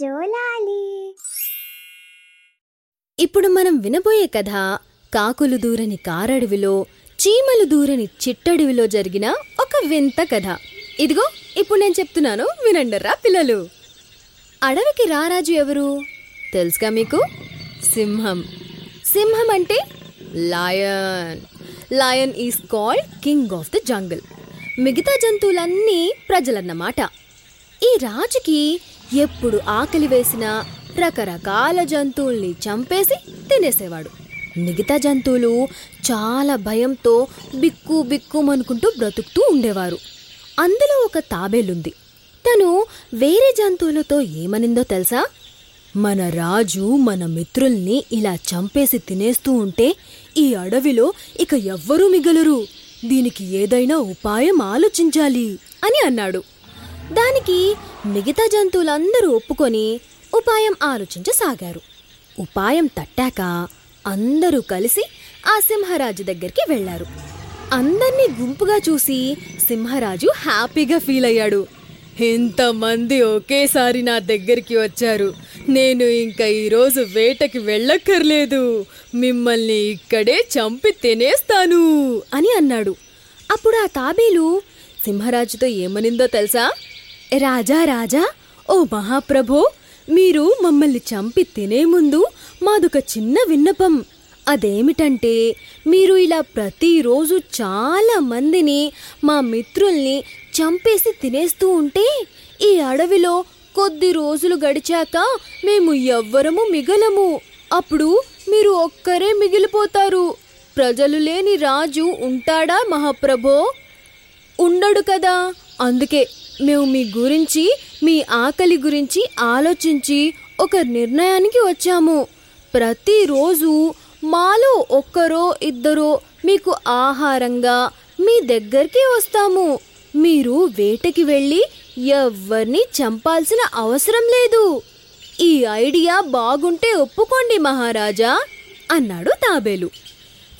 జోలాలి. ఇప్పుడు మనం వినబోయే కథ కాకులు దూరని కారడవిలో చీమలు దూరని చిట్టడవిలో జరిగిన ఒక వింత కథ. ఇదిగో ఇప్పుడు నేను చెప్తున్నాను వినండర్రా పిల్లలు. అడవికి రారాజు ఎవరు? తెలుసుగా మీకు? సింహం. సింహం అంటే lion. Lion is called king of the jungle. మిగతా జంతువులన్నీ ప్రజలన్నమాట. ఈ రాజుకి ఎప్పుడు ఆకలి వేసినా రకరకాల జంతువుల్ని చంపేసి తినేసేవాడు. మిగతా జంతువులు చాలా భయంతో బిక్కు బిక్కుమనుకుంటూ బ్రతుకుతూ ఉండేవారు. అందులో ఒక తాబేలుంది. తను వేరే జంతువులతో ఏమనిందో తెలుసా? మన రాజు మన మిత్రుల్ని ఇలా చంపేసి తినేస్తూ ఉంటే ఈ అడవిలో ఇక ఎవ్వరూ మిగలరు. దీనికి ఏదైనా ఉపాయం ఆలోచించాలి అని అన్నాడు. దానికి మిగతా జంతువులందరూ ఒప్పుకొని ఉపాయం ఆలోచించసాగారు. ఉపాయం తట్టాక అందరూ కలిసి ఆ సింహరాజు దగ్గరికి వెళ్ళారు అందర్నీ గుంపుగా చూసి సింహరాజు హ్యాపీగా ఫీల్ అయ్యాడు. ఇంతమంది ఒకేసారి నా దగ్గరికి వచ్చారు. నేను ఇంకా ఈరోజు వేటకి వెళ్ళక్కర్లేదు. మిమ్మల్ని ఇక్కడే చంపి తినేస్తాను అని అన్నాడు. అప్పుడు ఆ తాబేలు సింహరాజుతో ఏమనిందో తెలుసా? రాజా రాజా ఓ మహాప్రభో మీరు మమ్మల్ని చంపి తినే ముందు మాదొక చిన్న విన్నపం. అదేమిటంటే మీరు ఇలా ప్రతిరోజు చాలా మందిని మా మిత్రుల్ని చంపేసి తినేస్తూ ఉంటే ఈ అడవిలో కొద్ది రోజులు గడిచాక మేము ఎవ్వరము మిగలము. అప్పుడు మీరు ఒక్కరే మిగిలిపోతారు. ప్రజలు లేని రాజు ఉంటాడా మహాప్రభో? ఉండడు కదా. అందుకే మేము మీ గురించి మీ ఆకలి గురించి ఆలోచించి ఒక నిర్ణయానికి వచ్చాము. ప్రతిరోజు మాలో ఒక్కరో ఇద్దరో మీకు ఆహారంగా మీ దగ్గరికి వస్తాము. మీరు వేటకి వెళ్ళి ఎవ్వరిని చంపాల్సిన అవసరం లేదు. ఈ ఐడియా బాగుంటే ఒప్పుకోండి మహారాజా అన్నాడు తాబేలు.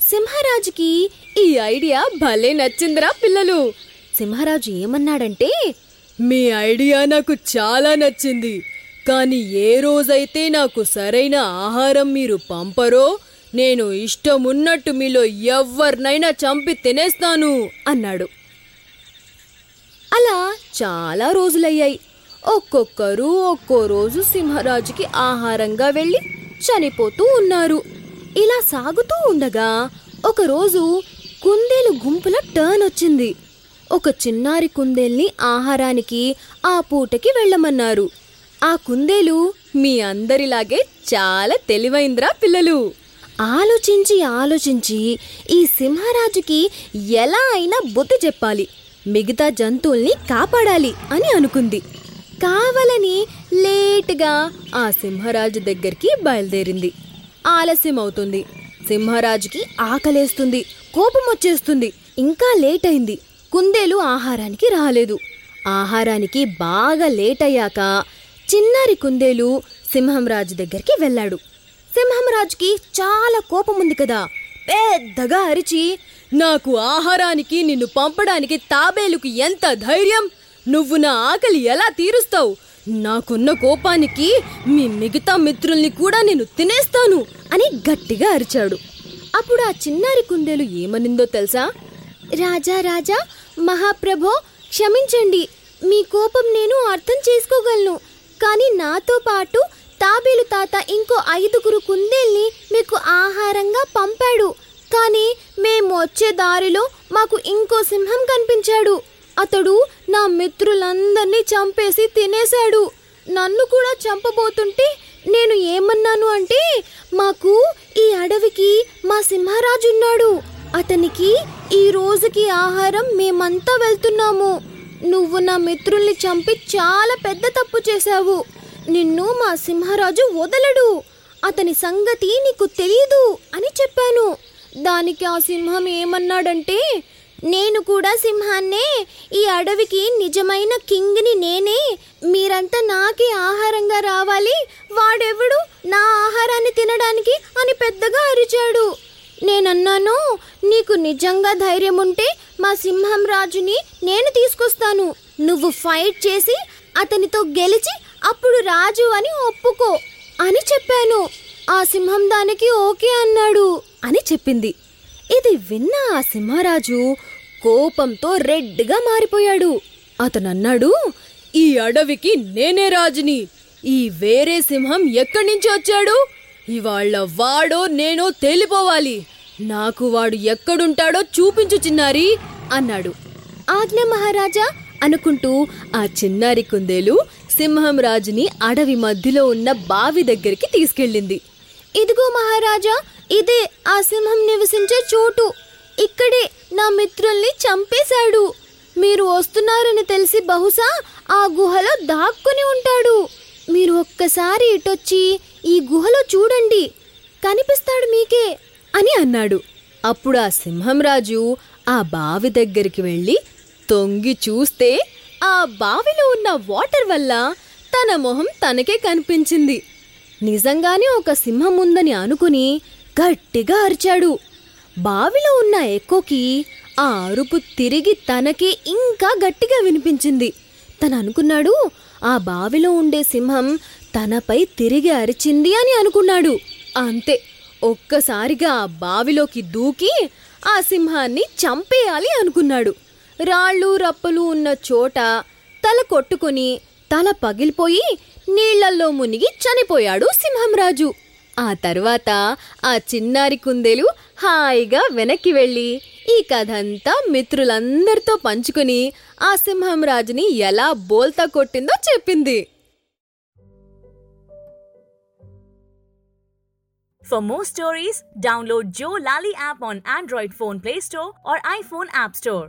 సింహరాజుకి ఈ ఐడియా భలే నచ్చిందిరా పిల్లలు. సింహరాజు ఏమన్నాడంటే మీ ఐడియా నాకు చాలా నచ్చింది. కానీ ఏ రోజైతే నాకు సరైన ఆహారం మీరు పంపరో నేను ఇష్టమున్నట్టు మీలో ఎవరినైనా చంపి తినేస్తాను అన్నాడు. అలా చాలా రోజులయ్యాయి. ఒక్కొక్కరు ఒక్కో రోజు సింహరాజుకి ఆహారంగా వెళ్ళి చనిపోతూ ఉన్నారు. ఇలా సాగుతూ ఉండగా ఒకరోజు కుందేలు గుంపుల టర్న్ వచ్చింది. ఒక చిన్నారి కుందేల్ని ఆహారానికి ఆ పూటకి వెళ్ళమన్నారు. ఆ కుందేలు మీ అందరిలాగే చాలా తెలివైందిరా పిల్లలు. ఆలోచించి ఆలోచించి ఈ సింహరాజుకి ఎలా అయినా బుద్ధి చెప్పాలి. మిగతా జంతువుల్ని కాపాడాలి అని అనుకుంది. కావాలని లేటుగా ఆ సింహరాజు దగ్గరికి బయలుదేరింది. ఆలస్యం అవుతుంది సింహరాజుకి ఆకలేస్తుంది కోపం వచ్చేస్తుంది ఇంకా లేట్ అయింది. కుందేలు ఆహారానికి రాలేదు. ఆహారానికి బాగా లేట్ అయ్యాక చిన్నారి కుందేలు సింహంరాజు దగ్గరికి వెళ్ళాడు. సింహంరాజుకి చాలా కోపం ఉంది కదా. పెద్దగా అరిచి నాకు ఆహారానికి నిన్ను పంపడానికి తాబేలుకు ఎంత ధైర్యం? నువ్వు నా ఆకలి ఎలా తీరుస్తావు? నాకున్న కోపానికి మీ మిగతా మిత్రుల్ని కూడా నేను తినేస్తాను అని గట్టిగా అరిచాడు. అప్పుడు ఆ చిన్నారి కుందేలు ఏమనిందో తెలుసా? రాజా రాజా మహాప్రభో క్షమించండి. మీ కోపం నేను అర్థం చేసుకోగలను. కానీ నాతో పాటు తాబేలు తాత ఇంకో ఐదుగురు కుందేల్ని మీకు ఆహారంగా పంపాడు. కానీ మేము వచ్చే దారిలో మాకు ఇంకో సింహం కనిపించాడు. అతడు నా మిత్రులందరినీ చంపేసి తినేశాడు. నన్ను కూడా చంపబోతుంటే నేను ఏమన్నాను అంటే మాకు ఈ అడవికి మా సింహరాజున్నాడు. అతనికి ఈ రోజుకి ఆహారం మేమంతా వెళ్తున్నాము. నువ్వు నా మిత్రుల్ని చంపి చాలా పెద్ద తప్పు చేశావు. నిన్ను మా సింహరాజు వదలడు. అతని సంగతి నీకు తెలీదు అని చెప్పాను. దానికి ఆ సింహం ఏమన్నాడంటే నేను కూడా సింహాన్నే ఈ అడవికి నిజమైన కింగ్ని నేనే. మీరంతా నాకే ఆహారంగా రావాలి. వాడెవడు? నా ఆహారాన్ని తినడానికి అని పెద్దగా అరిచాడు. నేనన్నాను నీకు నిజంగా ధైర్యం ఉంటే మా సింహం రాజుని నేను తీసుకొస్తాను. నువ్వు ఫైట్ చేసి అతనితో గెలిచి అప్పుడు రాజు అని ఒప్పుకో అని చెప్పాను. ఆ సింహం దానికి ఓకే అన్నాడు అని చెప్పింది. ఇది విన్న ఆ సింహరాజు కోపంతో రెడ్గా మారిపోయాడు. అతనన్నాడు ఈ అడవికి నేనే రాజుని. ఈ వేరే సింహం ఎక్కడి నుంచి వచ్చాడు? ఇవాళ్ళ వాడో నేనో తేలిపోవాలి. నాకు వాడు ఎక్కడుంటాడో చూపించు చిన్నారి అన్నాడు. ఆజ్ఞ మహారాజా అనుకుంటూ ఆ చిన్నారి కుందేలు సింహం రాజుని అడవి మధ్యలో ఉన్న బావి దగ్గరికి తీసుకెళ్ళింది. ఇదిగో మహారాజా ఇదే ఆ సింహం నివసించే చోటు. ఇక్కడే నా మిత్రుల్ని చంపేశాడు. మీరు వస్తున్నారని తెలిసి బహుశా ఆ గుహలో దాక్కుని ఉంటాడు. మీరు ఒక్కసారి ఇటొచ్చి ఈ గుహలో చూడండి. కనిపిస్తాడు మీకే అని అన్నాడు. అప్పుడు ఆ సింహం రాజు ఆ బావి దగ్గరికి వెళ్ళి తొంగి చూస్తే ఆ బావిలో ఉన్న వాటర్ వల్ల తన మొహం తనకే కనిపించింది. నిజంగానే ఒక సింహం ఉందని అనుకుని గట్టిగా అరిచాడు. బావిలో ఉన్న ఎక్కోకి ఆ అరుపు తిరిగి తనకే ఇంకా గట్టిగా వినిపించింది. తను అనుకున్నాడు ఆ బావిలో ఉండే సింహం తనపై తిరిగి అరిచింది అని అనుకున్నాడు. అంతే ఒక్కసారిగా ఆ బావిలోకి దూకి ఆ సింహాన్ని చంపేయాలి అనుకున్నాడు. రాళ్ళు రప్పలు ఉన్న చోట తల కొట్టుకొని తల పగిలిపోయి నీళ్ళల్లో మునిగి చనిపోయాడు సింహంరాజు. ఆ తర్వాత ఆ చిన్నారి కుందేలు హాయిగా వెనక్కి వెళ్ళి ఈ కథంతా మిత్రులందరితో పంచుకుని ఆ సింహం రాజుని ఎలా బోల్తా కొట్టిందో చెప్పింది. For more stories download Jo Lali app on android phone play store or iPhone app store